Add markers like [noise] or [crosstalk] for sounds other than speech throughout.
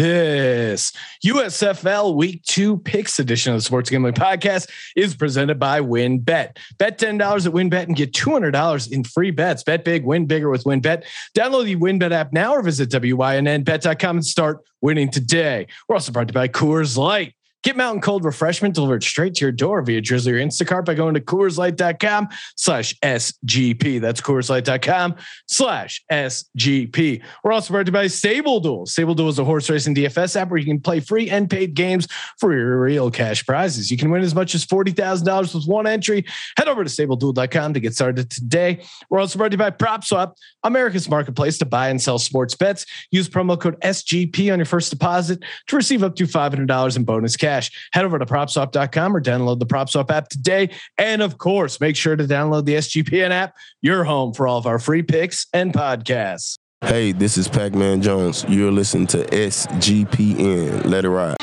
This USFL Week Two Picks edition of the Sports Gambling Podcast is presented by WynnBET. Bet ten dollars at WynnBET and get two hundred dollars in free bets. Bet big, win bigger with WynnBET. Download the WynnBET app now or visit wynnbet.com and start winning today. We're also brought to you by Coors Light. Get mountain cold refreshment delivered straight to your door via Drizly or Instacart by going to CoorsLight.com slash SGP. That's CoorsLight.com slash SGP. We're also brought to you by Stable Duel. Stable Duel is a horse racing DFS app where you can play free and paid games for your real cash prizes. You can win as much as $40,000 with one entry. Head over to StableDuel.com to get started today. We're also brought to you by PropSwap, America's marketplace to buy and sell sports bets. Use promo code SGP on your first deposit to receive up to $500 in bonus cash cash. Head over to propswap.com or download the PropSwap app today. And of course, make sure to download the SGPN app, your home for all of our free picks and podcasts. Hey, this is Pac Man Jones. You're listening to SGPN. Let it ride.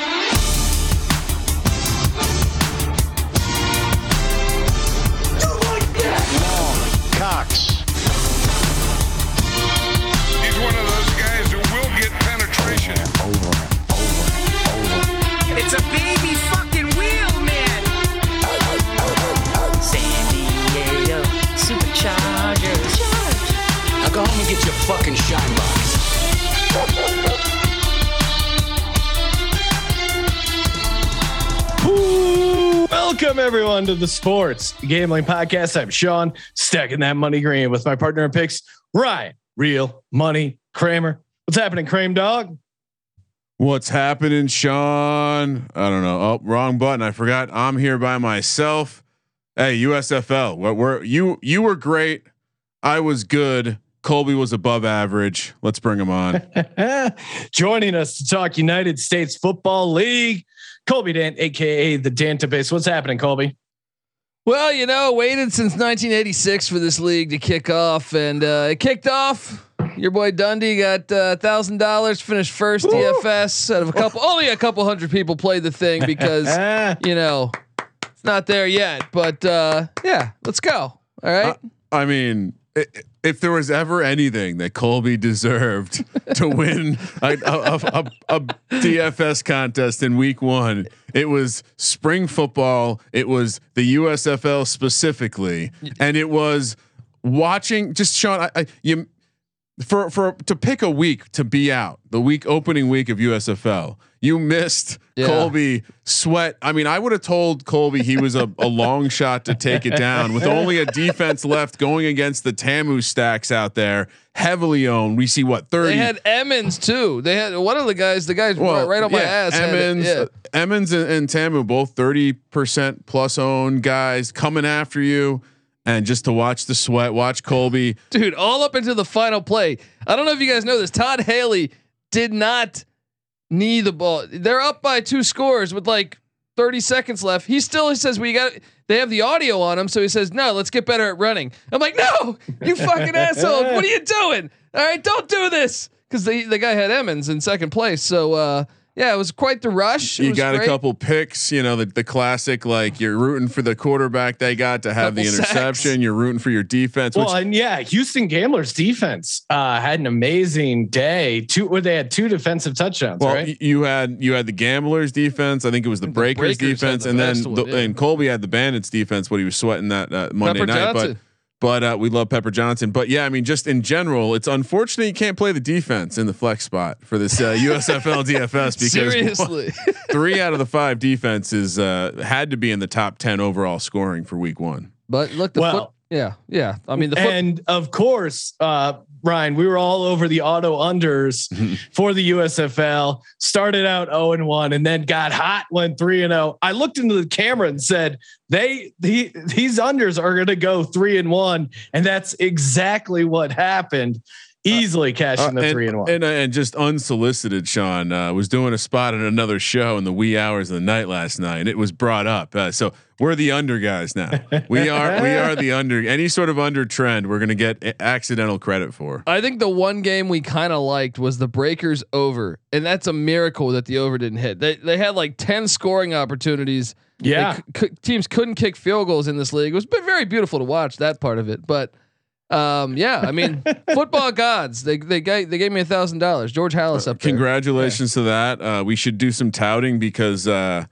Welcome everyone to the Sports Gambling Podcast. I'm Sean, stacking that money green with my partner in picks, Ryan, real money Kramer. What's happening, Kramer dog? What's happening, Sean? I don't know. Oh, wrong button. I forgot. I'm here by myself. Hey, USFL. What were you? You were great. I was good. Colby was above average. Let's bring him on. [laughs] Joining us to talk United States Football League. Colby Dant, aka the Dantabase. What's happening, Colby? Well, you know, waited since 1986 for this league to kick off, and uh, it kicked off. Your boy Dundee got uh, thousand uh, dollars, finished first Ooh. DFS out of a couple. only a couple hundred people played the thing because [laughs] you know it's not there yet. But uh, yeah, let's go. All right. I mean, it, if there was ever anything that Colby deserved to [laughs] win a, a, a, a, DFS contest in week one, it was spring football. It was the USFL specifically, and it was watching. Just Sean, I, I, you for for to pick a week to be out the week opening week of USFL. You missed yeah. Colby sweat. I mean, I would have told Colby he was a, a long [laughs] shot to take it down with only a defense left going against the Ta'amu stacks out there, heavily owned. We see what thirty. They had Emmons too. They had one of the guys. The guys well, right on yeah, my ass. Emmons, yeah. Emmons and, and Ta'amu both thirty percent plus owned guys coming after you and just to watch the sweat, watch Colby, [laughs] dude, all up into the final play. I don't know if you guys know this. Todd Haley did not knee the ball. They're up by two scores with like 30 seconds left. He still he says we got they have the audio on him, so he says, "No, let's get better at running." I'm like, "No, you fucking [laughs] asshole! What are you doing? All right, don't do this." Because the the guy had Emmons in second place, so uh, yeah, it was quite the rush. you got great. a couple picks, you know, the, the classic, like you're rooting for the quarterback they got to have couple the interception. Sacks. You're rooting for your defense. Well, and yeah, Houston Gamblers defense uh, had an amazing day. Two, where they had two defensive touchdowns. Well, right? you had you had the Gamblers defense. I think it was the, the Breakers, Breakers, defense, the and then the, yeah. and Colby had the Bandits defense. What he was sweating that uh, Monday Pepper night, Johnson. but but uh, we love Pepper Johnson. But yeah, I mean, just in general, it's unfortunate you can't play the defense in the flex spot for this uh, [laughs] USFL DFS because seriously, [laughs] three out of the five defenses uh, had to be in the top ten overall scoring for week one. But look, the well, foot, yeah, yeah. I mean, the foot, and of course, uh, Ryan, we were all over the auto unders mm-hmm. for the USFL. Started out 0 and 1 and then got hot, went 3 and 0. I looked into the camera and said, they the, these unders are going to go 3 and 1 and that's exactly what happened. Uh, easily cashing uh, the and, three and one. And, uh, and just unsolicited, Sean uh, was doing a spot in another show in the wee hours of the night last night, and it was brought up. Uh, so we're the under guys now. [laughs] We are we are the under. Any sort of under trend, we're gonna get accidental credit for. I think the one game we kind of liked was the Breakers over, and that's a miracle that the over didn't hit. They they had like ten scoring opportunities. Yeah, c- teams couldn't kick field goals in this league. It was very beautiful to watch that part of it, but Um, yeah, I mean, [laughs] football gods. They they gave, they gave me a thousand dollars. George Halas up there. Congratulations to that. Uh, we should do some touting because uh,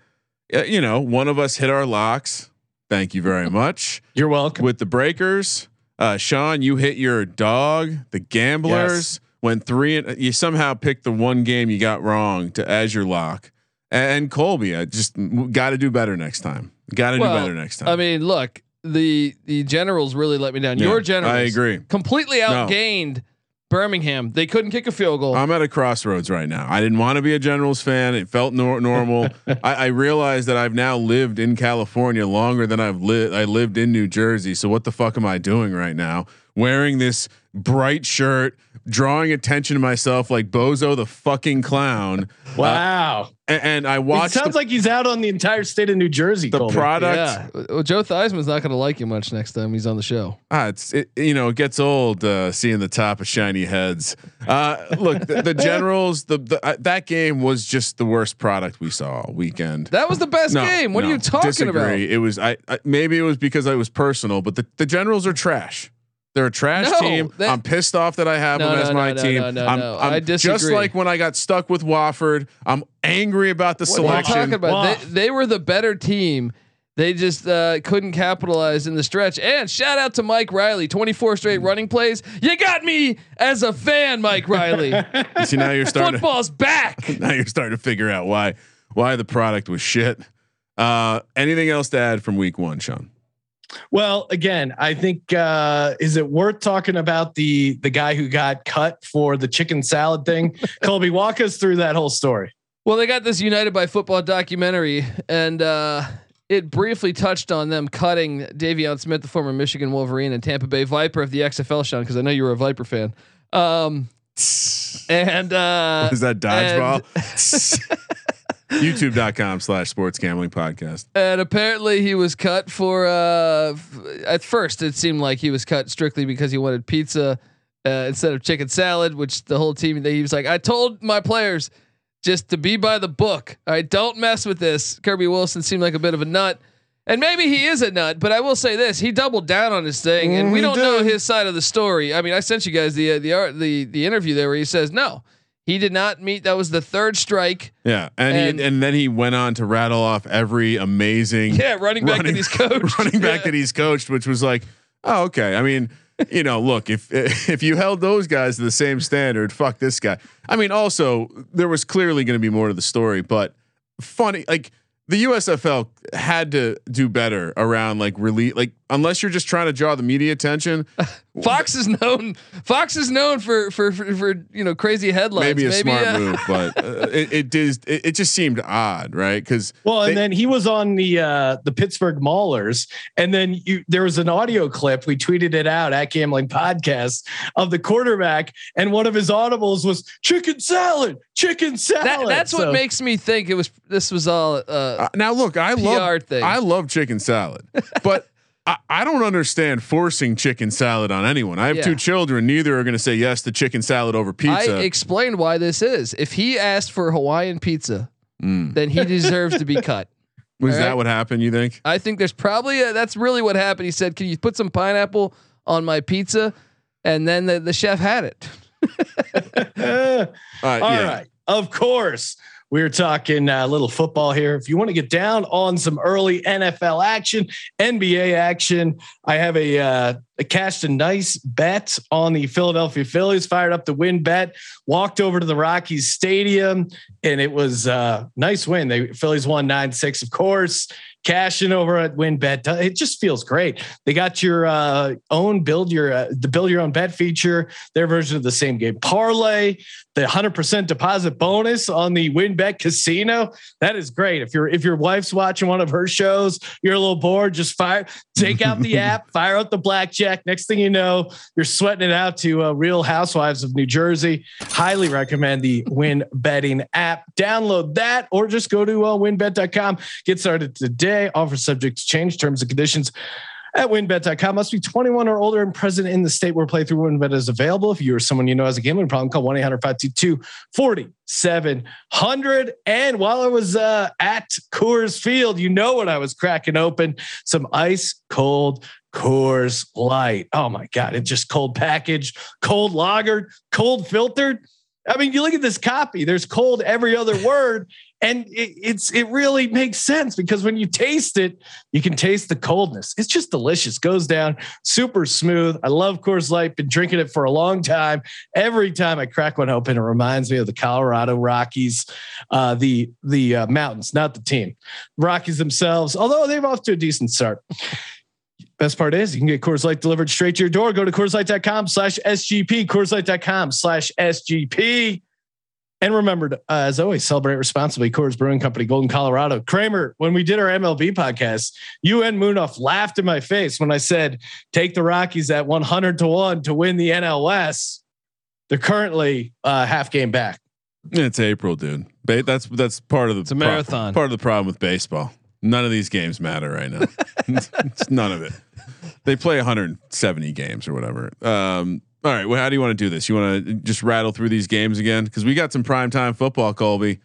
you know one of us hit our locks. Thank you very much. You're welcome. With the breakers, uh, Sean, you hit your dog. The gamblers went three, and you somehow picked the one game you got wrong to as your lock. And Colby, I just got to do better next time. Got to Well, do better next time. I mean, look, the the Generals really let me down. Yeah, Your Generals, I agree. completely No. outgained Birmingham. They couldn't kick a field goal. I'm at a crossroads right now. I didn't want to be a Generals fan. It felt nor- normal. [laughs] I, I realized that I've now lived in California longer than I've lived. I lived in New Jersey. So what the fuck am I doing right now? Wearing this bright shirt, drawing attention to myself like Bozo the fucking clown. [laughs] wow. And, and I watched. It sounds the, like he's out on the entire state of New Jersey. the Colby. product. yeah, well, Joe Theismann's not going to like you much next time he's on the show. Ah, it's it, you know it gets old uh, seeing the top of shiny heads. Uh, look, the, the [laughs] Generals, the, the uh, that game was just the worst product we saw all weekend. That was the best No, game. What no, are you talking disagree. about? It was I, I maybe it was because I was personal, but the, the Generals are trash. They're a trash No, team. that- I'm pissed off that I have No, them as no, my no, team. no, no, I'm, no. I'm I just like when I got stuck with Wofford. I'm angry about the What are you selection. talking about? They, they were the better team. They just uh, couldn't capitalize in the stretch. And shout out to Mike Riley, 24 straight running plays. You got me as a fan, Mike Riley. [laughs] See now you're starting. To, Football's back. [laughs] now you're starting to figure out why why the product was shit. Uh, anything else to add from week one, Sean? Well, again, I think uh, is it worth talking about the the guy who got cut for the chicken salad thing? [laughs] Colby, walk us through that whole story. Well, they got this United by Football documentary, and uh, it briefly touched on them cutting De'Veon Smith, the former Michigan Wolverine and Tampa Bay Viper of the XFL, Sean, because I know you were a Viper fan. Um, [laughs] and uh, Is that dodgeball? [laughs] YouTube.com slash sports gambling podcast. and apparently he was cut for. Uh, f- at first, it seemed like he was cut strictly because he wanted pizza uh, instead of chicken salad, which the whole team. He was like, "I told my players just to be by the book. All right, don't mess with this." Kirby Wilson seemed like a bit of a nut. And maybe he is a nut, but I will say this: he doubled down on his thing, and Mm, we don't know his side of the story. I mean, I sent you guys the uh, the art the the interview there where he says no, he did not meet. That was the third strike. Yeah, and And- he, and then he went on to rattle off every amazing Yeah, running back Running- that he's coached. [laughs] running back Yeah. that he's coached, which was like, oh okay. I mean, you know, look if [laughs] if you held those guys to the same standard, fuck this guy. I mean, also there was clearly going to be more to the story, but funny like the USFL had to do better around like release like unless you're just trying to draw the media attention. [laughs] Fox is known. Fox is known for for for, for you know crazy headlines. Maybe a smart uh, move, but [laughs] uh, it, it did. It, it just seemed odd, right? Because Well, and They- then he was on the uh, the Pittsburgh Maulers, and then you, there was an audio clip. We tweeted it out at Gambling Podcast of the quarterback, and one of his audibles was "chicken salad, chicken salad." That, that's So- what makes me think it was. This was all. Uh, Uh, now look, I PR love thing. I love chicken salad, but I, I don't understand forcing chicken salad on anyone. I have Yeah. two children; neither are going to say yes to chicken salad over pizza. I explained why this is. If he asked for Hawaiian pizza, Mm. then he deserves to be [laughs] cut. Was all that what happened? You think? I think there's probably a, that's really what happened. He said, "Can you put some pineapple on my pizza?" And then the, the chef had it. Uh, [laughs] [laughs] All yeah. right. Of course. We're talking a little football here. If you want to get down on some early NFL action, NBA action, I have a, uh, a cashed a nice bet on the Philadelphia Phillies. Fired up the win bet. Walked over to the Rockies Stadium, and it was a nice win. They Phillies won nine six, of course. Cashing over at WynnBET, it just feels great. They got your uh, own build your uh, the build your own bet feature. Their version of the same game parlay the 100% deposit bonus on the WynnBET casino. That is great. If you're if your wife's watching one of her shows, you're a little bored, just fire take out the [laughs] app, fire out the blackjack. Next thing you know, you're sweating it out to uh, Real Housewives of New Jersey. Highly recommend the Win Betting app. Download that or just go to uh, wynnbet.com. Get started today. Offer subject to change terms and conditions at wynnbet.com. Must be 21 or older and present in the state where playthrough winbet is available. If you or someone you know has a gambling problem, call 1 800 522 4700. And while I was uh, at Coors Field, you know what I was cracking open? Some ice cold Coors Light. Oh my God. It just cold packaged, cold lagered, cold filtered. I mean, you look at this copy, there's cold every other [laughs] word. And it, it's it really makes sense because when you taste it, you can taste the coldness. It's just delicious. Goes down super smooth. I love Coors Light. Been drinking it for a long time. Every time I crack one open, it reminds me of the Colorado Rockies, uh, the the uh, mountains, not the team. Rockies themselves, although they've off to a decent start. Best part is you can get Coors Light delivered straight to your door. Go to CoorsLight.com slash SGP, CoorsLight.com slash SGP. And remember, uh, as always, celebrate responsibly. Coors Brewing Company, Golden, Colorado. Kramer, when we did our MLB podcast, you and Munaf laughed in my face when I said, take the Rockies at 100 to 1 to win the NLS. They're currently uh, half game back. It's April, dude. Ba- that's that's part of the It's a marathon. part of the problem with baseball. None of these games matter right now. it's [laughs] none of it. They play 170 games or whatever. Um, all right. Well, how do you want to do this? You want to just rattle through these games again? Because we got some primetime football, Colby.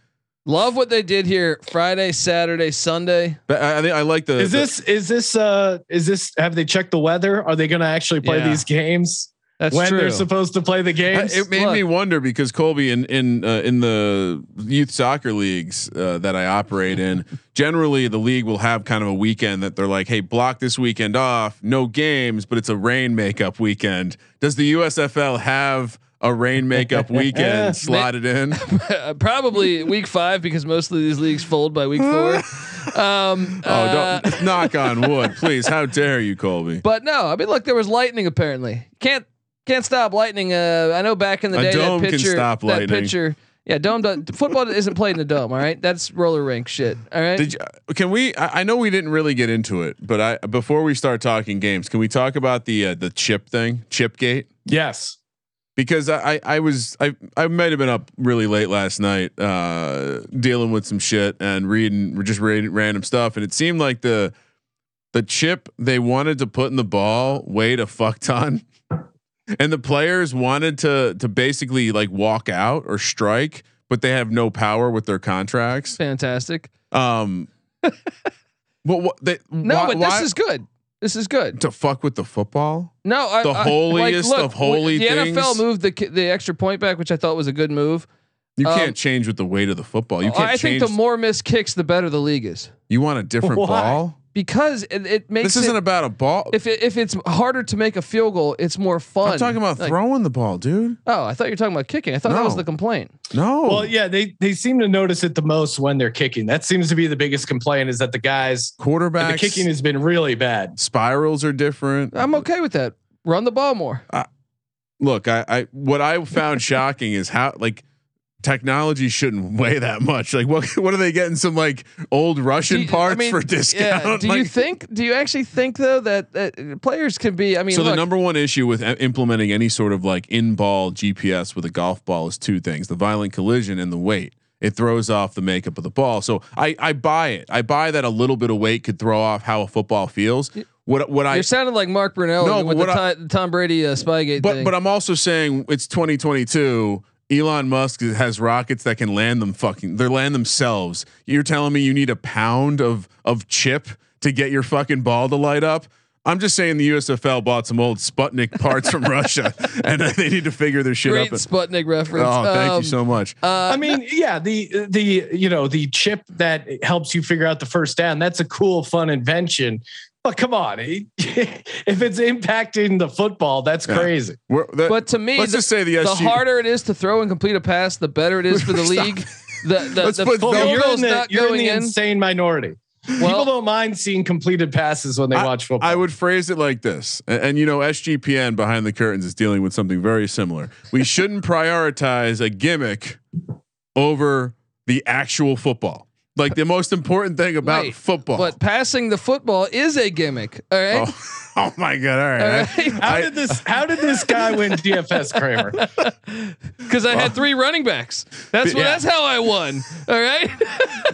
Love what they did here Friday, Saturday, Sunday. But I, I think I like the. Is the- this is this uh is this have they checked the weather? Are they going to actually play Yeah. these games That's when true. they're supposed to play the games? It made Look. me wonder because Colby in in uh, in the youth soccer leagues uh, that I operate in, [laughs] generally the league will have kind of a weekend that they're like, "Hey, block this weekend off, no games, but it's a rain makeup weekend." Does the USFL have a rain makeup [laughs] weekend slotted in? [laughs] Probably week five because most of these leagues fold by week four. Um, Oh, uh, don't knock on wood, please. How dare you, Colby? but no, I mean, look, there was lightning. Apparently, can't can't stop lightning. Uh, I know back in the A day, dome that can pitcher, stop that lightning. pitcher. Yeah, dome. does- Football isn't played in a dome. All right, that's roller rink shit. All right. Did you, can we? I, I know we didn't really get into it, but I before we start talking games, can we talk about the uh, the chip thing, Chipgate? yes. because I, I I was I I might have been up really late last night uh dealing with some shit and reading just reading random stuff and it seemed like the the chip they wanted to put in the ball weighed a fuck ton and the players wanted to to basically like walk out or strike but they have no power with their contracts Fantastic. um [laughs] but what they No, why, but why- this is good. This is good. to fuck with the football No, I, The I- holiest look, of holy things. The NFL moved the the extra point back, which I thought was a good move. you Um, can't change with the weight of the football you can't I think the more missed kicks, the better the league is You want a different [laughs] Why? ball? Because it, it makes This isn't it, about a ball. if it, if it's harder to make a field goal, it's more fun. I'm talking about Like- throwing the ball, dude. Oh, I thought you were talking about kicking. I thought that was the complaint. No. Well, yeah, they they seem to notice it the most when they're kicking. That seems to be the biggest complaint is that the guys quarterbacks. the kicking has been really bad. spirals are different. I'm okay with that. Run the ball more. Look, I, I what I found [laughs] shocking is how like technology shouldn't weigh that much. Like, what [laughs] what are they getting? Some like old Russian you- parts I mean, for discount? Yeah. Do you think? Do you actually think though that, that players can be? I mean, so the number one issue with implementing any sort of like in ball GPS with a golf ball is two things: the violent collision and the weight. It throws off the makeup of the ball. So I I buy it. I buy that a little bit of weight could throw off how a football feels. What what I you're sounding like Mark Brunell No, with the what Tom Brady uh, Spygate But thing. but I'm also saying it's 2022. Elon Musk has rockets that can land them fucking. They land themselves. You're telling me you need a pound of of chip to get your fucking ball to light up? I'm just saying the USFL bought some old Sputnik parts from [laughs] Russia, and [laughs] they need to figure their shit Great up. Sputnik reference. Oh, thank Um, you so much. Uh, I mean, yeah, the the you know the chip that helps you figure out the first down. That's a cool, fun invention. But come on, [laughs] if it's impacting the football, that's Yeah. crazy. That- but to me, let's the, just say the the harder it is to throw and complete a pass, the better it is for the [laughs] league. The the, Let's the put field you're in the, not you're in the in. insane minority. People don't mind seeing completed passes when they I- watch football. I would phrase it like this, and, and you know, SGPN behind the curtains is dealing with something very similar. We [laughs] shouldn't prioritize a gimmick over the actual football. Like the most important thing about Wait, football. but passing the football is a gimmick. All right. Oh. [laughs] Oh my god! All right. All I- right. How I- did this? How did this guy win DFS, Kramer? [laughs] Because I had three running backs. That's what. Yeah. That's how I won. All right.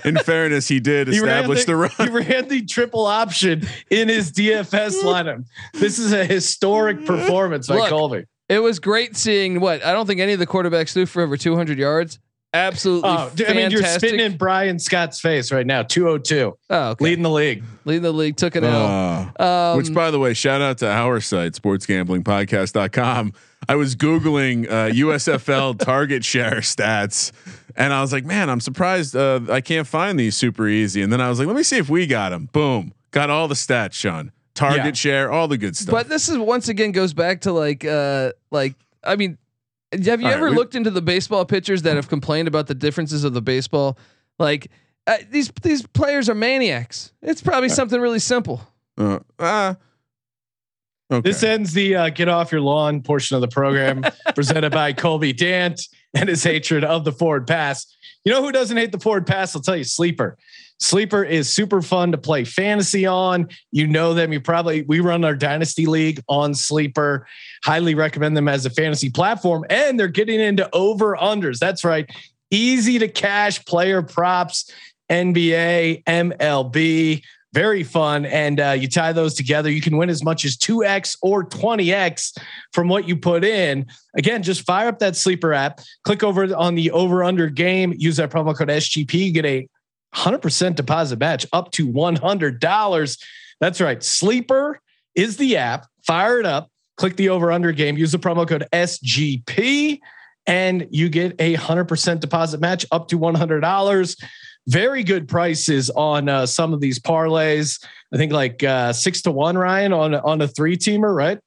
in fairness, he did He ran establish the, run. He ran the triple option in his DFS lineup. This is a historic performance by Look, Colby. It was great seeing what I don't think any of the quarterbacks threw for over 200 yards. Absolutely. Oh, dude, I mean, you're spitting in Brian Scott's face right now. 202, Oh, okay. leading the league. Leading the league, took it out. Uh, Um, which, by the way, shout out to our site, sportsgamblingpodcast.com. I was Googling uh, USFL [laughs] target share stats, and I was like, man, I'm surprised uh, I can't find these super easy. And then I was like, let me see if we got them. Boom. Got all the stats, Sean. Target Yeah. share, all the good stuff. But this is once again goes back to like uh like I mean have you All right, ever we- looked into the baseball pitchers that have complained about the differences of the baseball? Like uh, these these players are maniacs. It's probably something really simple. uh, uh, okay. This ends the uh, get off your lawn portion of the program [laughs] presented by Colby Dant and his hatred of the forward pass. You know who doesn't hate the forward pass? I'll tell you, Sleeper. Sleeper is super fun to play fantasy on. You know them. You probably we run our dynasty league on Sleeper. Highly recommend them as a fantasy platform, and they're getting into over unders. That's right, easy to cash player props, NBA, MLB very fun. And uh, you tie those together, you can win as much as 2x or 20x from what you put in. Again, just fire up that sleeper app, click over on the over under game, use that promo code SGP, get a 100% deposit match up to $100. That's right. Sleeper is the app. Fire it up, click the over under game, use the promo code SGP, and you get a 100% deposit match up to $100 very good prices on uh, some of these parlays. I think like uh, six to one, Ryan, on on a three teamer, right?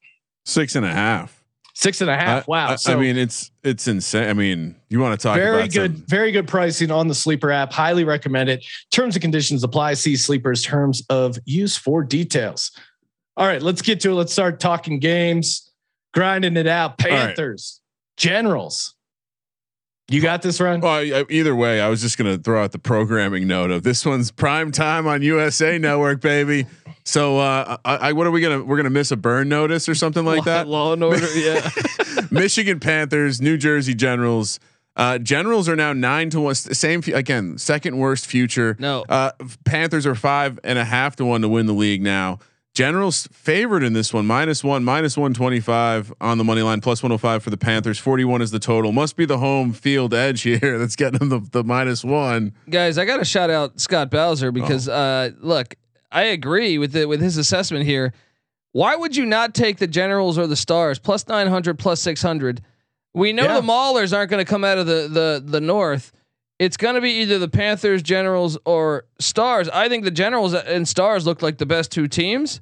Six and a half. Six and a half. I- wow. I, I mean, it's it's insane. I mean, you want to talk very about good, some- very good pricing on the Sleeper app. Highly recommend it. Terms and conditions apply. See Sleeper's terms of use for details. All right, let's get to it. Let's start talking games, grinding it out. right. Panthers, Generals. You got this, Ryan? Well, either way, I was just gonna throw out the programming note of this one's prime time on USA [laughs] Network, baby. So, uh, I, I, what are we gonna? We're gonna miss a burn notice or something like law, that. [laughs] Law and order. [laughs] Yeah. Michigan Panthers, New Jersey Generals. Uh, Generals are now nine to one. Same again, second worst future. No. Uh, Panthers are five and a half to one to win the league now. Generals favored in this one, minus one, minus one twenty five on the money line, plus one hundred five for the Panthers. Forty one is the total. Must be the home field edge [laughs] here that's getting them the, the minus one. Guys, I got to shout out Scott Bowser because Oh. uh, look, I agree with the, with his assessment here. Why would you not take the Generals or the Stars plus 900 plus 600? We know Yeah. the Maulers aren't going to come out of the the the North. It's going to be either the Panthers, Generals, or Stars. I think the Generals and Stars look like the best two teams.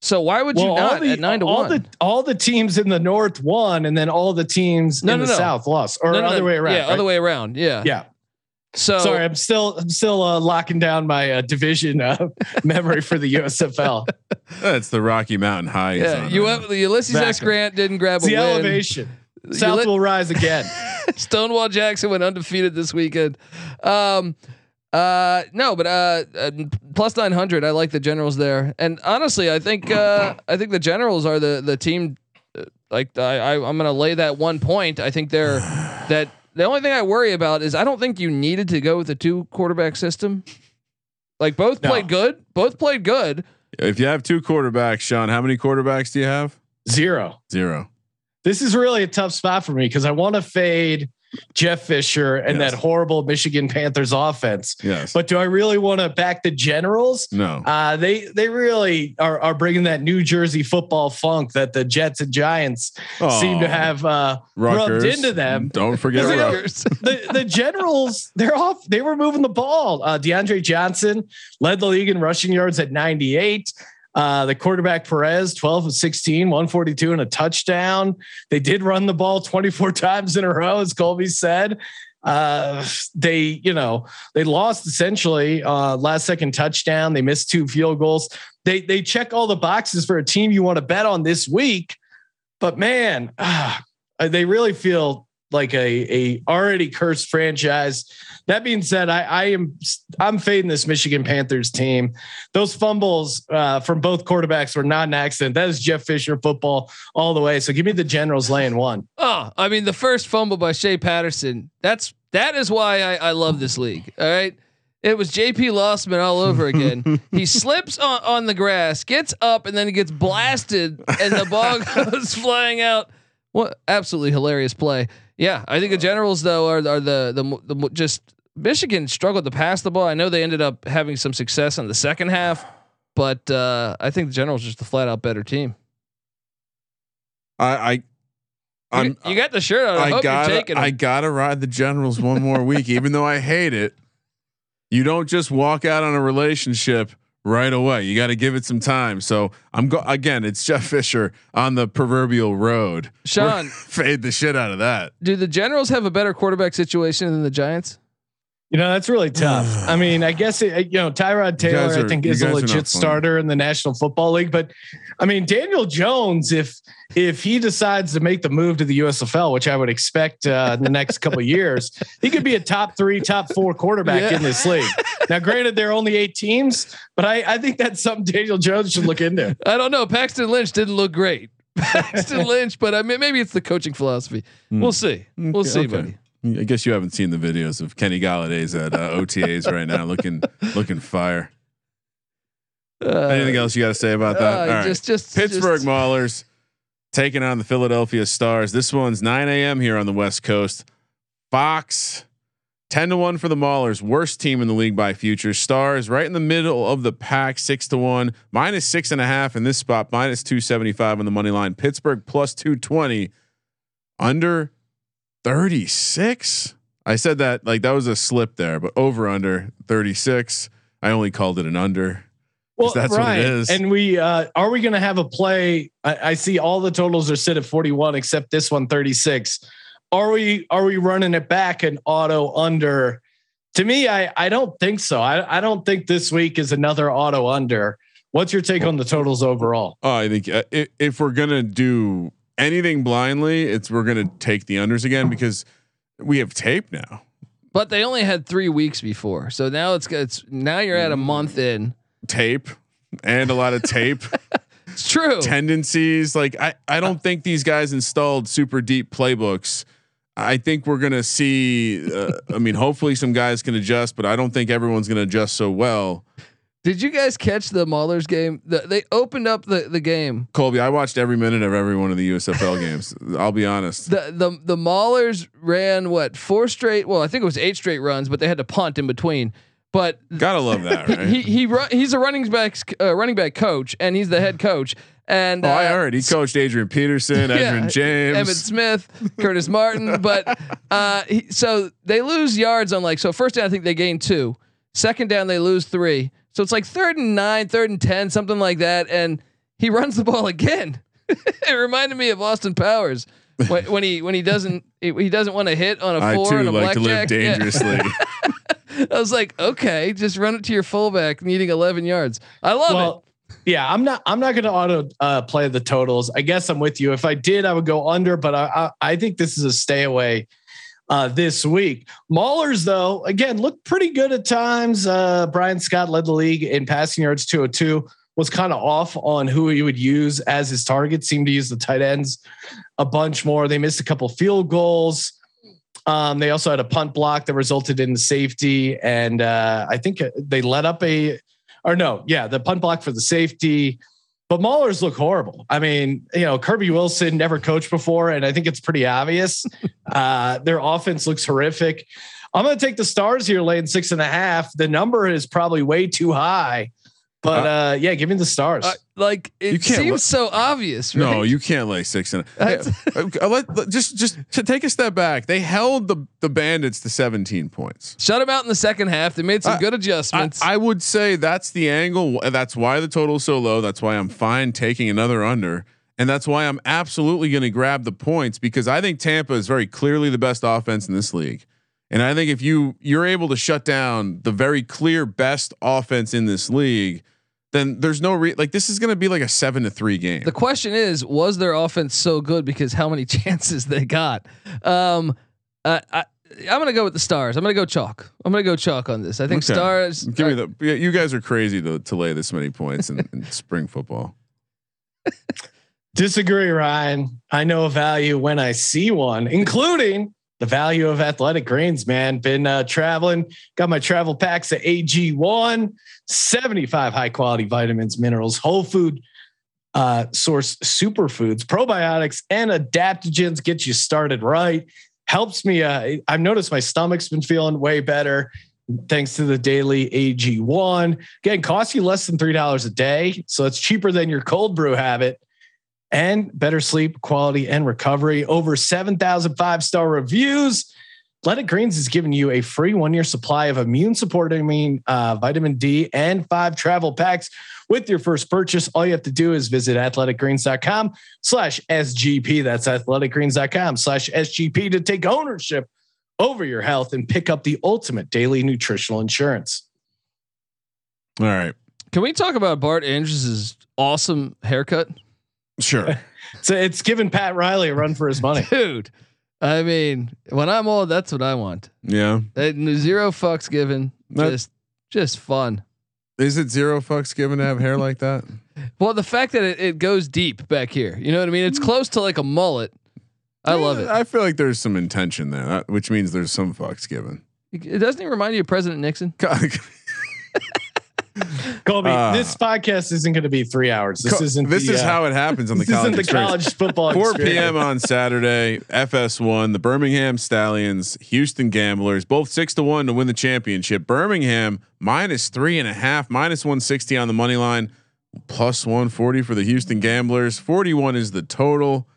So why would you not the, at nine to all one? the all the teams in the North won, and then all the teams No, in no, the no. South lost, or No, no, other no. way around. Yeah, right? other way around. Yeah. Yeah. So Sorry, I'm still I'm still uh, locking down my uh, division uh, [laughs] memory for the USFL. That's the Rocky Mountain Heights. yeah, on you there. went, Ulysses S. Grant didn't grab It's a the win. elevation. South Uli- will rise again. [laughs] Stonewall Jackson went undefeated this weekend. Um, uh, no, but uh, uh, plus nine hundred. I like the Generals there, and honestly, I think uh, I think the Generals are the the team. uh, Like I, I, I'm going to lay that one point. I think they're that. The only thing I worry about is I don't think you needed to go with a two quarterback system. Like both No. played good. Both played good. If you have two quarterbacks, Sean, how many quarterbacks do you have? Zero. Zero. This is really a tough spot for me because I want to fade Jeff Fisher and Yes. that horrible Michigan Panthers offense. Yes. But do I really want to back the Generals? no. Uh, they they really are, are bringing that New Jersey football funk that the Jets and Giants seem to have uh, rubbed into them. Don't forget Rutgers. the the Generals, they're off. They were moving the ball. Uh, DeAndre Johnson led the league in rushing yards at 98. Uh, the quarterback Perez, 12 of 16, 142 and a touchdown. They did run the ball 24 [laughs] times in a row, as Colby said. Uh, they, you know, they lost essentially uh, last second touchdown. They missed two field goals. They they check all the boxes for a team you want to bet on this week, but man, ah, [sighs] they really feel like a a already cursed franchise. That being said, I, I am I'm fading this Michigan Panthers team. Those fumbles uh, from both quarterbacks were not an accident. That is Jeff Fisher football all the way. So give me the Generals laying one. Oh, I mean the first fumble by Shea Patterson. That's that is why I, I love this league. All right. It was JP Losman all over again. [laughs] he slips on, on the grass, gets up, and then he gets blasted, and the ball [laughs] goes flying out. What absolutely hilarious play. Yeah, I think the Generals though are are the the, the just Michigan struggled to pass the ball. I know they ended up having some success in the second half, but uh, I think the Generals are just a flat out better team. I, I I'm, you, you got the shirt on. I, I gotta, I gotta ride the Generals one more week, even though I hate it. You don't just walk out on a relationship right away. You got to give it some time. So I'm go again. It's Jeff Fisher on the proverbial road. Sean, [laughs] fade the shit out of that. Do the Generals have a better quarterback situation than the Giants? You know, that's really tough. [sighs] I mean, I guess it, you know Tyrod Taylor, are- I think, is a guys are not legit starter in the National Football League. But I mean, Daniel Jones, if if he decides to make the move to the USFL, which I would expect uh, in the next couple of years, he could be a top three, top four quarterback Yeah. in this league. Now, granted, there are only eight teams, but I, I think that's something Daniel Jones should look into. [laughs] I don't know. Paxton Lynch didn't look great. [laughs] Paxton [laughs] Lynch, but I mean, maybe it's the coaching philosophy. We'll see. We'll Okay, see, okay. buddy. I guess you haven't seen the videos of Kenny Golladay's at uh, OTAs right now, looking looking fire. Uh, Anything else you got to say about that? uh, All right. Just, just Pittsburgh just- Maulers taking on the Philadelphia Stars. This one's 9 a.m. here on the West Coast. Fox 10 to 1 for the Maulers, worst team in the league by futures. Stars right in the middle of the pack, 6 to 1, minus six and a half in this spot, minus 275 on the money line. Pittsburgh plus 220, under 36. I said that like that was a slip there, but over under 36. I only called it an under. Well, that's what it right. is. And we uh, are we going to have a play? I, I see all the totals are set at 41 except this one 36. Are we are we running it back an auto under? To me, I I don't think so. I I don't think this week is another auto under. What's your take on the totals overall? Oh, I think uh, if, if we're gonna do anything blindly, it's we're gonna take the unders again because we have tape now. But they only had three weeks before, so now it's it's now you're at a month in. Tape and a lot of tape [laughs] It's true. tendencies. Like I, I don't think these guys installed super deep playbooks. I think we're gonna see. Uh, I mean, hopefully some guys can adjust, but I don't think everyone's gonna adjust so well. Did you guys catch the Maulers game? The, they opened up the, the game. Colby, I watched every minute of every one of the USFL games. I'll be honest. The the the Maulers ran what four straight? Well, I think it was eight straight runs, but they had to punt in between. But Gotta love that, [laughs] right? he he run, he's a running back uh, running back coach, and he's the head coach. And oh, I uh, heard he coached Adrian Peterson, Yeah, Adrian James. Emmitt Smith, Curtis Martin. [laughs] But uh, he, so they lose yards on like so first down I think they gain two. Second down they lose three. So it's like third and nine, third and ten, something like that. And he runs the ball again. [laughs] it reminded me of Austin Powers [laughs] when, when he when he doesn't he, he doesn't want to hit on a four too and a like to live blackjack. Yeah. dangerously. [laughs] I was like, okay, just run it to your fullback needing 11 yards. I love it. Yeah, I'm not. I'm not going to auto uh, play the totals. I guess I'm with you. If I did, I would go under, but I I, I think this is a stay away uh, this week. Maulers, though, again, looked pretty good at times. Uh, Brian Scott led the league in passing yards 202. Was kind of off on who he would use as his target. Seemed to use the tight ends a bunch more. They missed a couple field goals. Um, they also had a punt block that resulted in the safety, and uh, I think they let up a, or no, yeah, the punt block for the safety. But Maulers look horrible. I mean, you know, Kirby Wilson never coached before, and I think it's pretty obvious. [laughs] uh, their offense looks horrific. I'm going to take the Stars here, laying six and a half. The number is probably way too high, but uh, yeah, give me the Stars. Uh, like it seems look- so obvious. Right? No, you can't lay six and I- [laughs] uh, let, let- just just to take a step back. They held the the Bandits to 17 points. shut them out in the second half. They made some I- good I, adjustments. I would say that's the angle. That's why the total is so low. That's why I'm fine taking another under. And that's why I'm absolutely going to grab the points because I think Tampa is very clearly the best offense in this league. And I think if you you're able to shut down the very clear best offense in this league, then there's no re- like this is going to be like a 7 to 3 game. the question is, was their offense so good because how many [laughs] chances they got? Um, Uh, I, I'm gonna go with the stars. I'm gonna go chalk. I'm gonna go chalk on this. I think Okay. stars. Give me the. yeah, You guys are crazy to to lay this many points in, in [laughs] spring football. Disagree, Ryan. I know a value when I see one, including the value of athletic greens, man. Been uh, traveling, got my travel packs at AG1, 75 high quality vitamins, minerals, whole food uh, source superfoods, probiotics, and adaptogens get you started right. Helps me. Uh, I've noticed my stomach's been feeling way better thanks to the daily AG1. Again, costs you less than $3 a day. So it's cheaper than your cold brew habit and better sleep quality and recovery. Over 7,000 five star reviews. Athletic Greens is giving you a free one year supply of immune supporting uh, vitamin D and five travel packs with your first purchase. All you have to do is visit athleticgreens.com slash SGP. That's athleticgreens.com slash SGP to take ownership over your health and pick up the ultimate daily nutritional insurance. All right, Can we talk about Bart Andrews' awesome haircut, sure. [laughs] So it's giving Pat Riley a run for his money. dude? I mean, when I'm old, that's what I want. Yeah. Uh, Zero fucks given. That- Just, just fun. Is it zero fucks given to have hair like that? [laughs] Well, the fact that it, it goes deep back here, you know what I mean? It's close to like a mullet. I love it. I feel like there's some intention there, which means there's some fucks given. It doesn't it remind you of President Nixon? [laughs] Colby, Ah. this podcast isn't going to be three hours. This isn't. This the, is uh, how it happens on the [laughs] this isn't college the experience. college football. 4 experience. p.m. on Saturday, FS1, the Birmingham Stallions, Houston Gamblers, both six to one to win the championship. Birmingham minus three and a half, minus 160 on the money line, plus 140 for the Houston Gamblers. 41 is the total.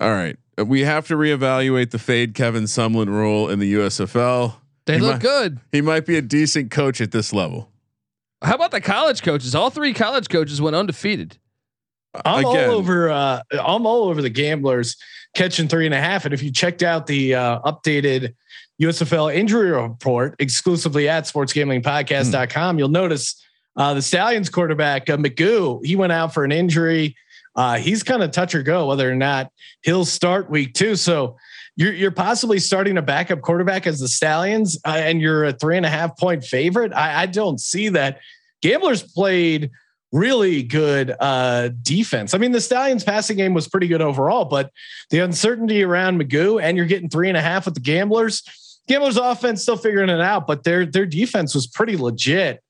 All right. Uh, We have to reevaluate the fade Kevin Sumlin rule in the USFL. They He look might- good. He might be a decent coach at this level. How about the college coaches? All three college coaches went undefeated. I'm Again. all over. Uh, I'm all over the gamblers catching three and a half. And if you checked out the uh, updated USFL injury report exclusively at sportsgamblingpodcast.com, you'll notice uh, the Stallions quarterback uh, McGough. He went out for an injury. Uh, he's kind of touch or go whether or not he'll start week two. So you're you're possibly starting a backup quarterback as the Stallions, uh, and you're a three and a half point favorite. I, I don't see that. Gamblers played really good uh, defense. I mean, the Stallions passing game was pretty good overall, but the uncertainty around McGough and you're getting three and a half with the Gamblers. Gamblers offense still figuring it out, but their their defense was pretty legit.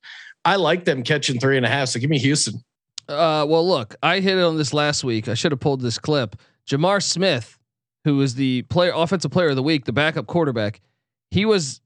I like them catching three and a half. So give me Houston. Uh, well, look, I hit it on this last week. I should have pulled this clip. J'Mar Smith, who was the player, offensive player of the week, the backup quarterback, he was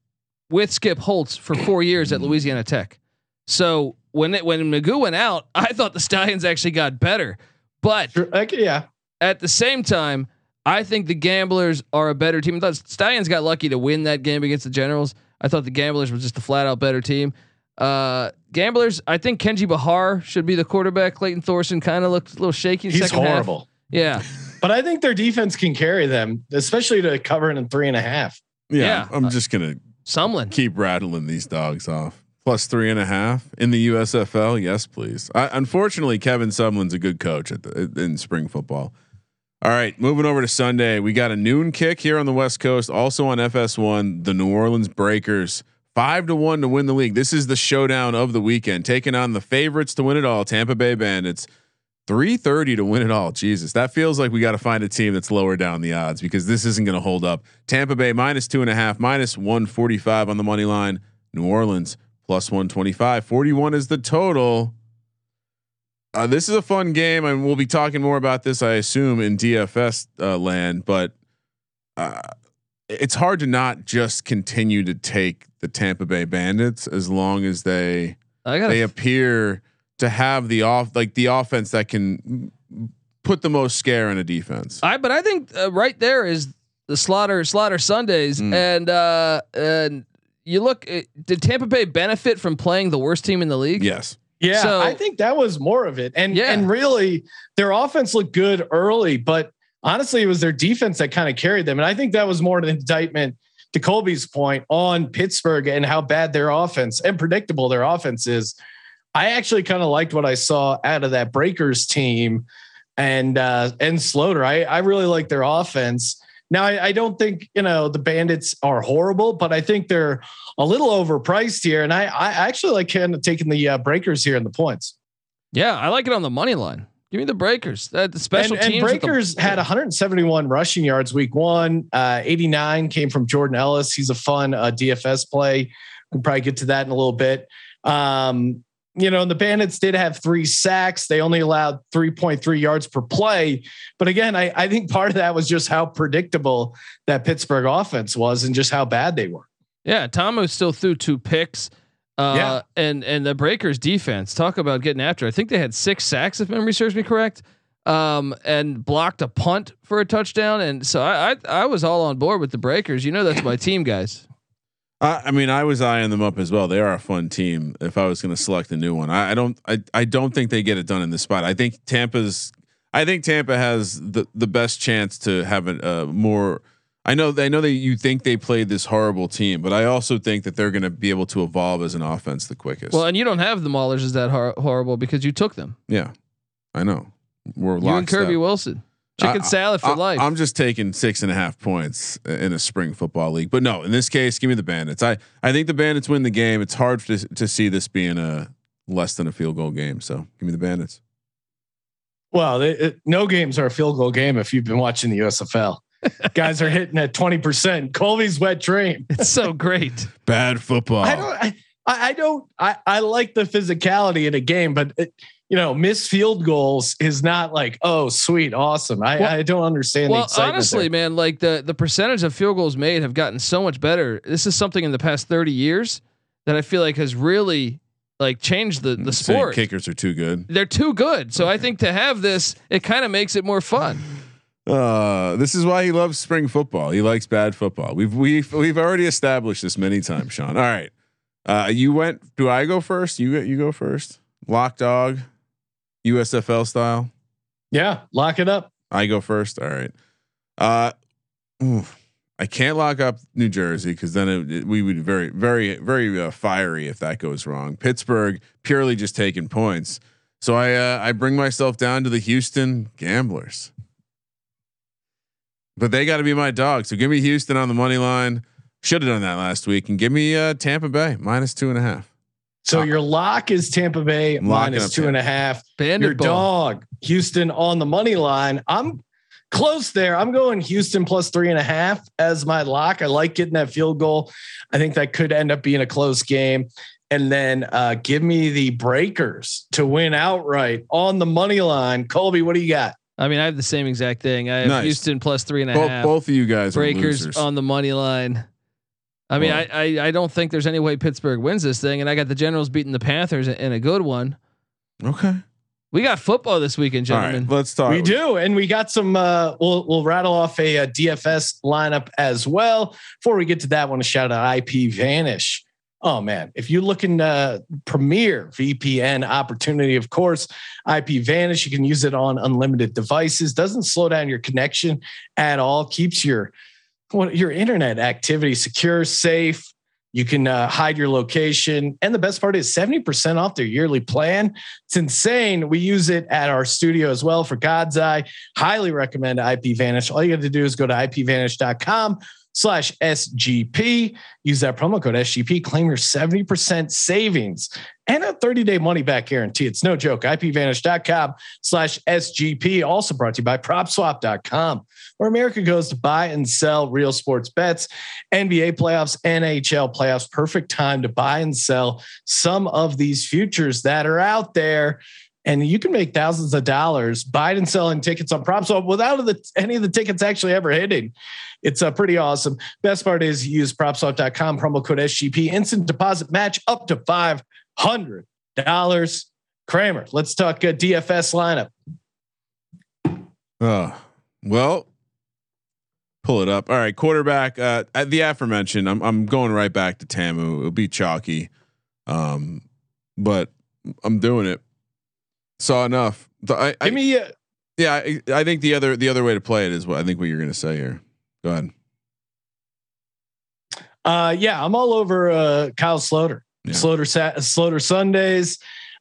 with Skip Holtz for four years at Louisiana Tech. So when it, when McGough went out, [laughs] I thought the Stallions actually got better, but Sure, like, yeah, at the same time, I think the Gamblers are a better team. I thought Stallions got lucky to win that game against the Generals. I thought the Gamblers were just a flat out better team. Uh, Gamblers, I think Kenji Bahar should be the quarterback. Clayton Thorson kind of looked a little shaky. he's second half. horrible. Yeah, [laughs] But I think their defense can carry them, especially to cover it in three and a half. Yeah, Yeah. I'm just gonna Sumlin. keep rattling these dogs off. Plus three and a half in the USFL. Yes, please. I, unfortunately, Kevin Sumlin's a good coach at the, in spring football. All right, moving over to Sunday. We got a noon kick here on the West Coast. Also on FS1, the New Orleans Breakers five to one to win the league. This is the showdown of the weekend, taking on the favorites to win it all, Tampa Bay Bandits. 330 to win it all. Jesus, that feels like we got to find a team that's lower down the odds because this isn't going to hold up. Tampa Bay minus two and a half, minus 145 on the money line. New Orleans plus 125. 41 is the total. Uh, this is a fun game, and we'll be talking more about this, I assume, in DFS uh, land. But uh, it's hard to not just continue to take the Tampa Bay Bandits as long as they they appear to have the off like the offense that can put the most scare in a defense. I but I think uh, right there is the slaughter slaughter Sundays Mm. and uh and you look uh, did Tampa Bay benefit from playing the worst team in the league? yes. Yeah, So- I think that was more of it. And Yeah. and really their offense looked good early, but honestly, it was their defense that kind of carried them. And I think that was more an indictment to Colby's point on Pittsburgh and how bad their offense and predictable their offense is. I actually kind of liked what I saw out of that Breakers team and uh and Sloter. I, I really like their offense. Now, I, I, don't think you know the Bandits are horrible, but I think they're a little overpriced here, and I, I actually like kind of taking the uh, Breakers here in the points. Yeah, I like it on the money line. Give me the Breakers. That the special and. And Breakers the, had 171 rushing yards week one. Uh, 89 came from Jordan Ellis. He's a fun uh, DFS play. We'll probably get to that in a little bit. Um, you know, the Bandits did have three sacks. They only allowed 3.3 yards per play. But again, I, I think part of that was just how predictable that Pittsburgh offense was and just how bad they were. Yeah, Ta'amu still threw two picks. Uh, yeah. and and the Breakers defense talk about getting after. I think they had six sacks if memory serves me correct. Um, and blocked a punt for a touchdown, and so I, I I was all on board with the Breakers. You know that's my [laughs] team, guys. I, I mean, I was eyeing them up as well. They are a fun team. If I was going to select a new one, I, I don't. I, I don't think they get it done in this spot. I think Tampa's. I think Tampa has the the best chance to have a uh, more. I know. I know that you think they played this horrible team, but I also think that they're going to be able to evolve as an offense the quickest. Well, and you don't have the Maulers as that hor- horrible because you took them. Yeah, I know. We're you and Kirby Wilson. Chicken I, salad for I, life. I'm just taking six and a half points in a spring football league, but no, in this case, give me the Bandits. I I think the Bandits win the game. It's hard to to see this being a less than a field goal game. So give me the Bandits. Well, it, it, no games are a field goal game if you've been watching the USFL. [laughs] Guys are hitting at twenty percent. Colby's wet dream. [laughs] It's so great. Bad football. I don't. I, I don't. I, I like the physicality in a game, but. It, you know, miss field goals is not like, oh, sweet, awesome. I, well, I don't understand. Well, honestly, there. man, like the the percentage of field goals made have gotten so much better. This is something in the past thirty years that I feel like has really like changed the the sport. Kickers are too good. They're too good. So I think to have this, it kind of makes it more fun. Uh, this is why he loves spring football. He likes bad football. We've we've we've already established this many times, Sean. All right. Uh, you went. Do I go first? You you go first. Lock dog. USFL style? Yeah, lock it up. I go first. All right. Uh, oof. I can't lock up New Jersey because then it, it, we would very, very, very uh, fiery if that goes wrong. Pittsburgh purely just taking points. So I uh, I bring myself down to the Houston Gamblers, but they got to be my dog. So give me Houston on the money line. Should have done that last week and give me uh, Tampa Bay minus two and a half. So your lock is Tampa Bay minus two and a half. Bandit your ball. dog, Houston on the money line. I'm close there. I'm going Houston plus three and a half as my lock. I like getting that field goal. I think that could end up being a close game. And then uh, give me the Breakers to win outright on the money line. Colby, what do you got? I mean, I have the same exact thing. I have nice. Houston plus three and a both, half. both, of you guys Breakers on the money line. I mean, well, I, I, I don't think there's any way Pittsburgh wins this thing, and I got the Generals beating the Panthers in a good one. Okay. We got football this weekend, gentlemen. Right, let's talk. We do, and we got some. Uh, we'll we'll rattle off a, a, DFS lineup as well. Before we get to that, I want to shout out IPVanish. Oh man, if you're looking uh, premier VPN opportunity, of course, IPVanish. You can use it on unlimited devices. Doesn't slow down your connection at all. Keeps your your internet activity secure, safe. You can uh, hide your location. And the best part is 70% off their yearly plan. It's insane. We use it at our studio as well for God's Eye. Highly recommend IPVanish. All you have to do is go to ipvanish.com slash SGP. Use that promo code SGP. Claim your 70% savings and a 30 day money back guarantee. It's no joke. IPVanish.com slash SGP. Also brought to you by PropSwap.com, where America goes to buy and sell real sports bets. NBA playoffs, NHL playoffs. Perfect time to buy and sell some of these futures that are out there and you can make thousands of dollars buying and selling tickets on PropSwap without the, any of the tickets actually ever hitting. It's uh, pretty awesome. Best part is use propswap.com promo code SGP instant deposit match up to five hundred dollars. Kramer, let's talk a DFS lineup. Uh, well, pull it up. All right, quarterback. Uh, at the aforementioned, I'm I'm going right back to Ta'amu. It'll be chalky, um, but I'm doing it. Saw enough. I, Give me a. Yeah, I, I think the other the other way to play it is what I think what you're going to say here. Go ahead. Uh, yeah, I'm all over uh, Kyle Sloter. Yeah. Sloter Sloter Sundays.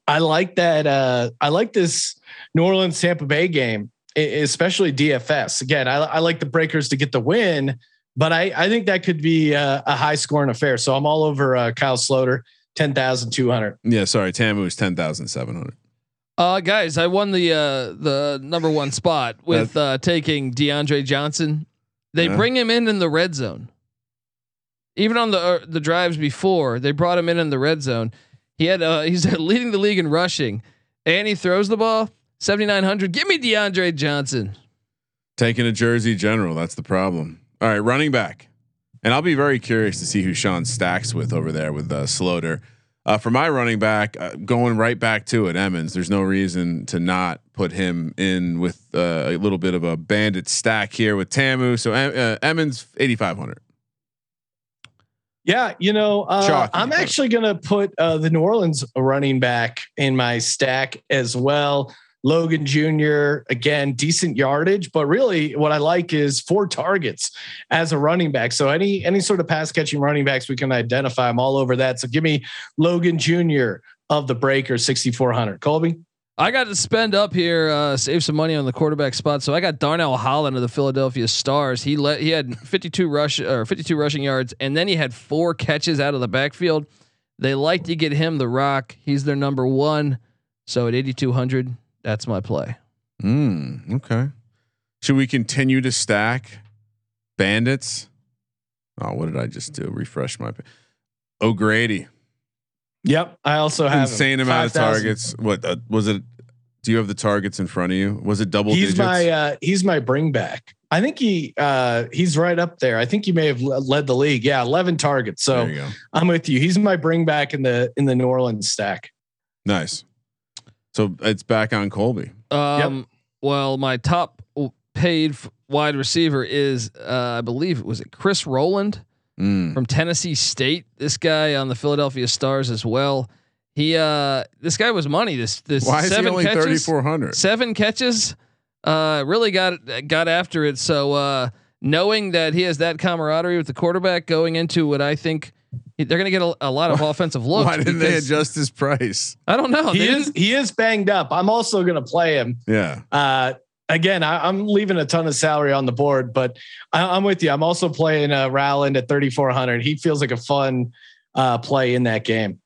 I like that. Uh, I like this New Orleans Tampa Bay game. especially DFS. Again, I, I like the Breakers to get the win, but I, I think that could be a, a high scoring affair. So I'm all over uh, Kyle Sloter, 10,200. Yeah, sorry. Ta'amu is 10,700. Uh, guys, I won the uh, the number one spot [laughs] with uh, taking DeAndre Johnson. They Yeah. bring him in in the red zone. Even on the uh, the drives before, they brought him in in the red zone. He had uh, [laughs] he's leading the league in rushing, and he throws the ball seventy nine hundred. Give me DeAndre Johnson. Taking a Jersey General. That's the problem. All right, running back. And I'll be very curious to see who Sean stacks with over there with uh, Sloter. Uh, for my running back, uh, going right back to it, Emmons. There's no reason to not put him in with uh, a little bit of a bandit stack here with Ta'amu. So uh, Emmons, 8,500. Yeah, you know, uh, I'm actually going to put uh, the New Orleans running back in my stack as well. Logan Jr. again, decent yardage, but really what I like is four targets as a running back. So any any sort of pass catching running backs we can identify. I'm all over that. So give me Logan Jr. of the Breakers, 6400. Colby. I got to spend up here, uh, save some money on the quarterback spot. So I got Darnell Holland of the Philadelphia Stars. He let he had 52 rush or 52 rushing yards, and then he had four catches out of the backfield. They like to get him the rock. He's their number one. So at 8200, that's my play. Mm, okay. Should we continue to stack bandits? Oh, what did I just do? Refresh my. O'Grady, Yep. I also have him. insane amount of 5,000. targets. What uh, was it? Do you have the targets in front of you? Was it double He's digits? my uh, he's my bring back. I think he uh, he's right up there. I think he may have led the league. Yeah, 11 targets. So there you go. I'm with you. He's my bring back in the in the New Orleans stack. Nice. So it's back on Colby. Um, well, my top paid f- wide receiver is, uh, I believe, it was it Chris Rowland Mm. from Tennessee State? This guy on the Philadelphia Stars as well. He, uh, this guy was money. This, this Why is he seven only catches, thirty four hundred? seven catches, uh, really got got after it. So, uh, knowing that he has that camaraderie with the quarterback going into what I think they're going to get a, a lot of offensive looks. Why didn't they adjust his price? I don't know. he They is didn't- he is banged up. I'm also going to play him. Yeah. Uh, again, I, I'm leaving a ton of salary on the board, but I, I'm with you. I'm also playing uh, Rowland at 3,400. He feels like a fun uh, play in that game.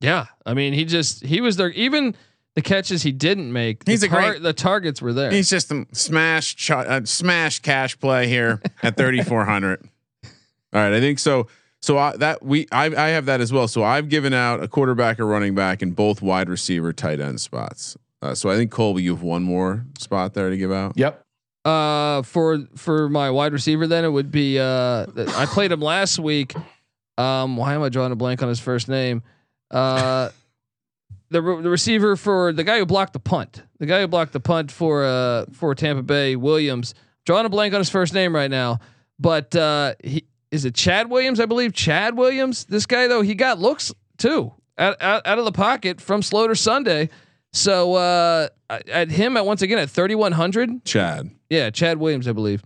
Yeah, I mean, he just he was there. Even the catches he didn't make, He's the a great- the targets were there. He's just a smash ch- uh, smash cash play here at 3400. [laughs] All right, I think so. So I, that we I, I have that as well. So I've given out a quarterback, a running back, and both wide receiver, tight end spots. Uh, so I think Colby, you have one more spot there to give out. Yep. Uh, for for my wide receiver, then it would be uh, I played him last week. Um, why am I drawing a blank on his first name? Uh, the re- the receiver for the guy who blocked the punt, the guy who blocked the punt for uh for Tampa Bay Williams. Drawing a blank on his first name right now, but uh, he is it Chad Williams? I believe Chad Williams. This guy though, he got looks too out out, out of the pocket from Sloter Sunday. So uh, at him at once again at thirty one hundred. Chad. Yeah, Chad Williams, I believe.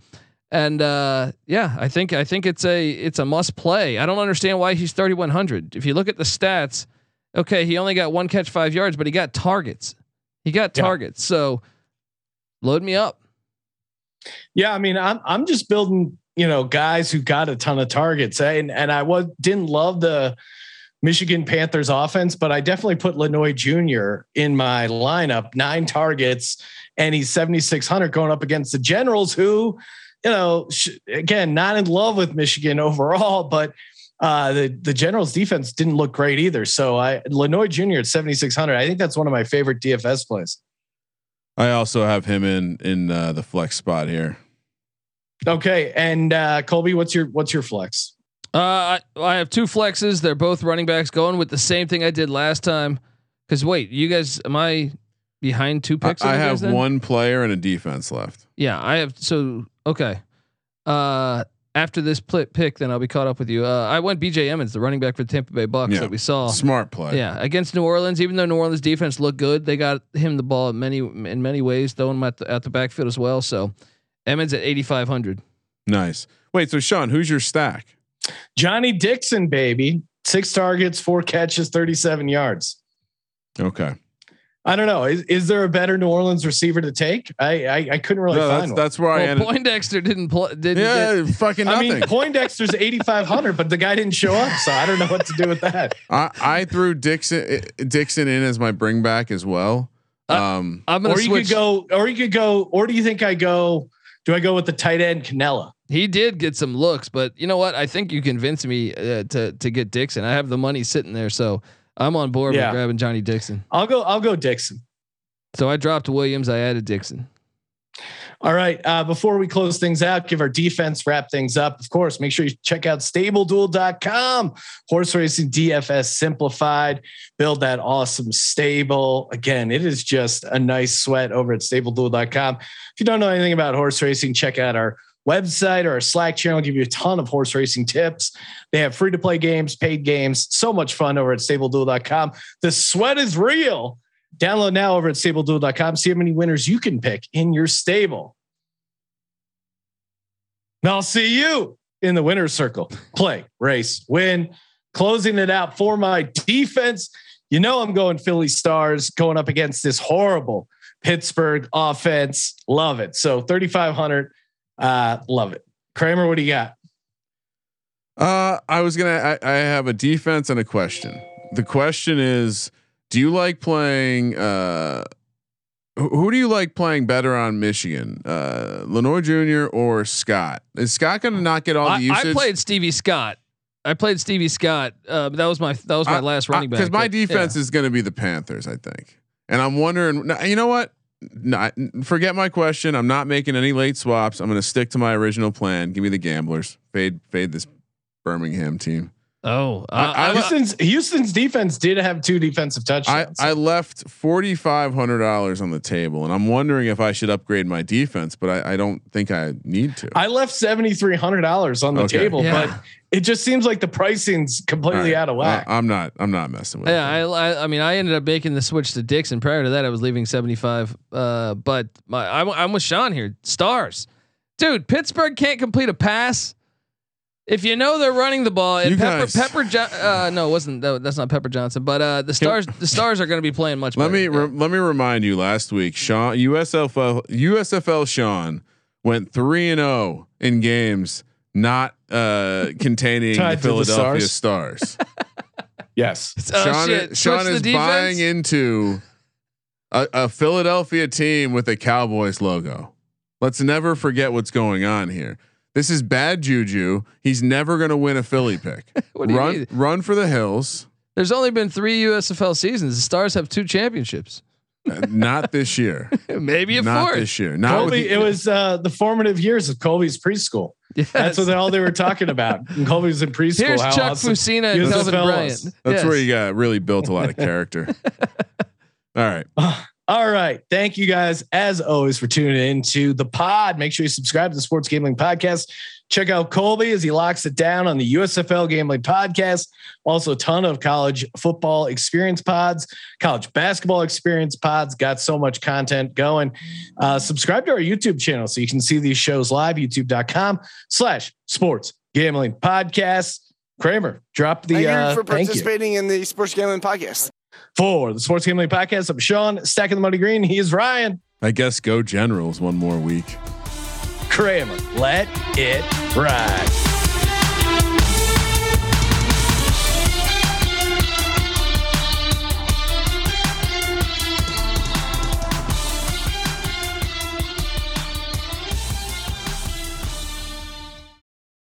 And uh, yeah, I think I think it's a it's a must play. I don't understand why he's 3100. If you look at the stats, okay, he only got one catch, 5 yards, but he got targets. He got Yeah. targets. So load me up. Yeah, I mean, I'm I'm just building, you know, guys who got a ton of targets, and and I was didn't love the Michigan Panthers offense, but I definitely put Lenoir Jr. in my lineup, nine targets, and he's 7600 going up against the Generals, who, you know, again, not in love with Michigan [laughs] overall, but. Uh, the the Generals defense didn't look great either. So I Lenoir Jr. at 7600. I think that's one of my favorite DFS plays. I also have him in in uh, the flex spot here. Okay, and uh, Colby, what's your what's your flex? Uh, I, I have two flexes. They're both running backs going with the same thing I did last time. Cause wait, you guys, am I behind two picks? on I have then? one player and a defense left. Yeah, I have. So okay. Uh, after this pl- pick, then I'll be caught up with you. Uh, I went B.J. Emmons, the running back for the Tampa Bay Bucks Yeah. that we saw. Smart play. Yeah, against New Orleans, even though New Orleans defense looked good, they got him the ball in many in many ways, throwing him at the, at the backfield as well. So Emmons at eighty five hundred. Nice. Wait, so Sean, who's your stack? Johnny Dixon, baby. Six targets, four catches, 37 yards. Okay. I don't know. Is, is there a better New Orleans receiver to take? I I, I couldn't really No, find that's, one. that's where I Well, ended. Poindexter didn't play. Didn't. yeah, did- fucking I mean, Poindexter's 8,500, but the guy didn't show up. So I don't know what to do with that. [laughs] I, I threw Dixon Dixon in as my bring back as well. Uh, Um, I'm gonna Or you could go, or you could go, or do you think I go, do I go with the tight end Cannella? He did get some looks, but you know what? I think you convinced me uh, to to get Dixon. I have the money sitting there, so I'm on board Yeah. with grabbing Johnny Dixon. I'll go, I'll go Dixon. So I dropped Williams. I added Dixon. All right. Uh, before we close things out, give our defense wrap things up. Of course, make sure you check out stableduel.com. Horse racing DFS simplified. Build that awesome stable. Again, it is just a nice sweat over at stableduel.com. If you don't know anything about horse racing, check out our website or our Slack channel. Give you a ton of horse racing tips. They have free to play games, paid games, so much fun over at stableduel.com. The sweat is real. Download now over at stableduel.com. See how many winners you can pick in your stable. And I'll see you in the winner's circle. Play, race, win. Closing it out for my defense. You know, I'm going Philly Stars going up against this horrible Pittsburgh offense. Love it. So 3,500. Uh, love it. Kramer, what do you got? Uh, I was gonna. I, I have a defense and a question. The question is, do you like playing? Uh, who, who do you like playing better on Michigan, uh, Lenoir Jr. or Scott? Is Scott gonna not get all I, the usage? I played Stevie Scott. I played Stevie Scott. Uh, that was my that was my last running back. because my defense yeah. is gonna be the Panthers. I think, and I'm wondering. You know what? Not forget my question. I'm not making any late swaps. I'm gonna stick to my original plan. Give me the gamblers. Fade fade this Birmingham team. Oh, uh, I- I'm- Houston's Houston's defense did have two defensive touchdowns. I left forty five hundred dollars on the table, and I'm wondering if I should upgrade my defense, but I, I don't think I need to. I left seventy three hundred dollars on the Okay. table, Yeah. but it just seems like the pricing's completely All right. out of whack. Uh, I'm not. I'm not messing with. Yeah, it. I, I, I mean, I ended up making the switch to Dixon. Prior to that, I was leaving seventy five. Uh, but my, I'm, I'm with Sean here. Stars, dude. Pittsburgh can't complete a pass. If you know they're running the ball, and You Pepper, guys- Pepper, jo- uh, no, it wasn't that, that's not Pepper Johnson, but uh, the stars, the stars are going to be playing much. let me Yeah. re- let me remind you. Last week, Sean USFL USFL Sean went three and zero in games not uh, [laughs] containing the Tied to the Philadelphia Stars? Stars. [laughs] yes. Oh, Sean, shit. Sean Switch is buying into a, a Philadelphia team with a Cowboys logo. Let's never forget what's going on here. This is bad juju. He's never going to win a Philly [laughs] pick. What do you run, mean? run for the hills. There's only been three USFL seasons. The Stars have two championships. Uh, not this year. [laughs] Maybe a not fourth. this year. Not Colby, the- it was uh, the formative years of Colby's preschool. Yes. That's what all they were talking about. And Colby was in preschool. Here's how Chuck awesome. Fusina and Kelvin. Bryant. That's Yes. where you got really built a lot of character. [laughs] All right. All right. Thank you guys, as always, for tuning in to the pod. Make sure you subscribe to the Sports Gambling Podcast. Check out Colby as he locks it down on the USFL Gambling Podcast. Also, a ton of college football experience pods, college basketball experience pods. Got so much content going. Uh, subscribe to our YouTube channel so you can see these shows live, youtube.com slash sports gambling podcast. Kramer, drop the Thank uh, you for thank you. participating in the Sports Gambling Podcast. For the Sports Gambling Podcast, I'm Sean, stacking the money green. He is Ryan. I guess go Generals one more week. Kramer. Let it ride.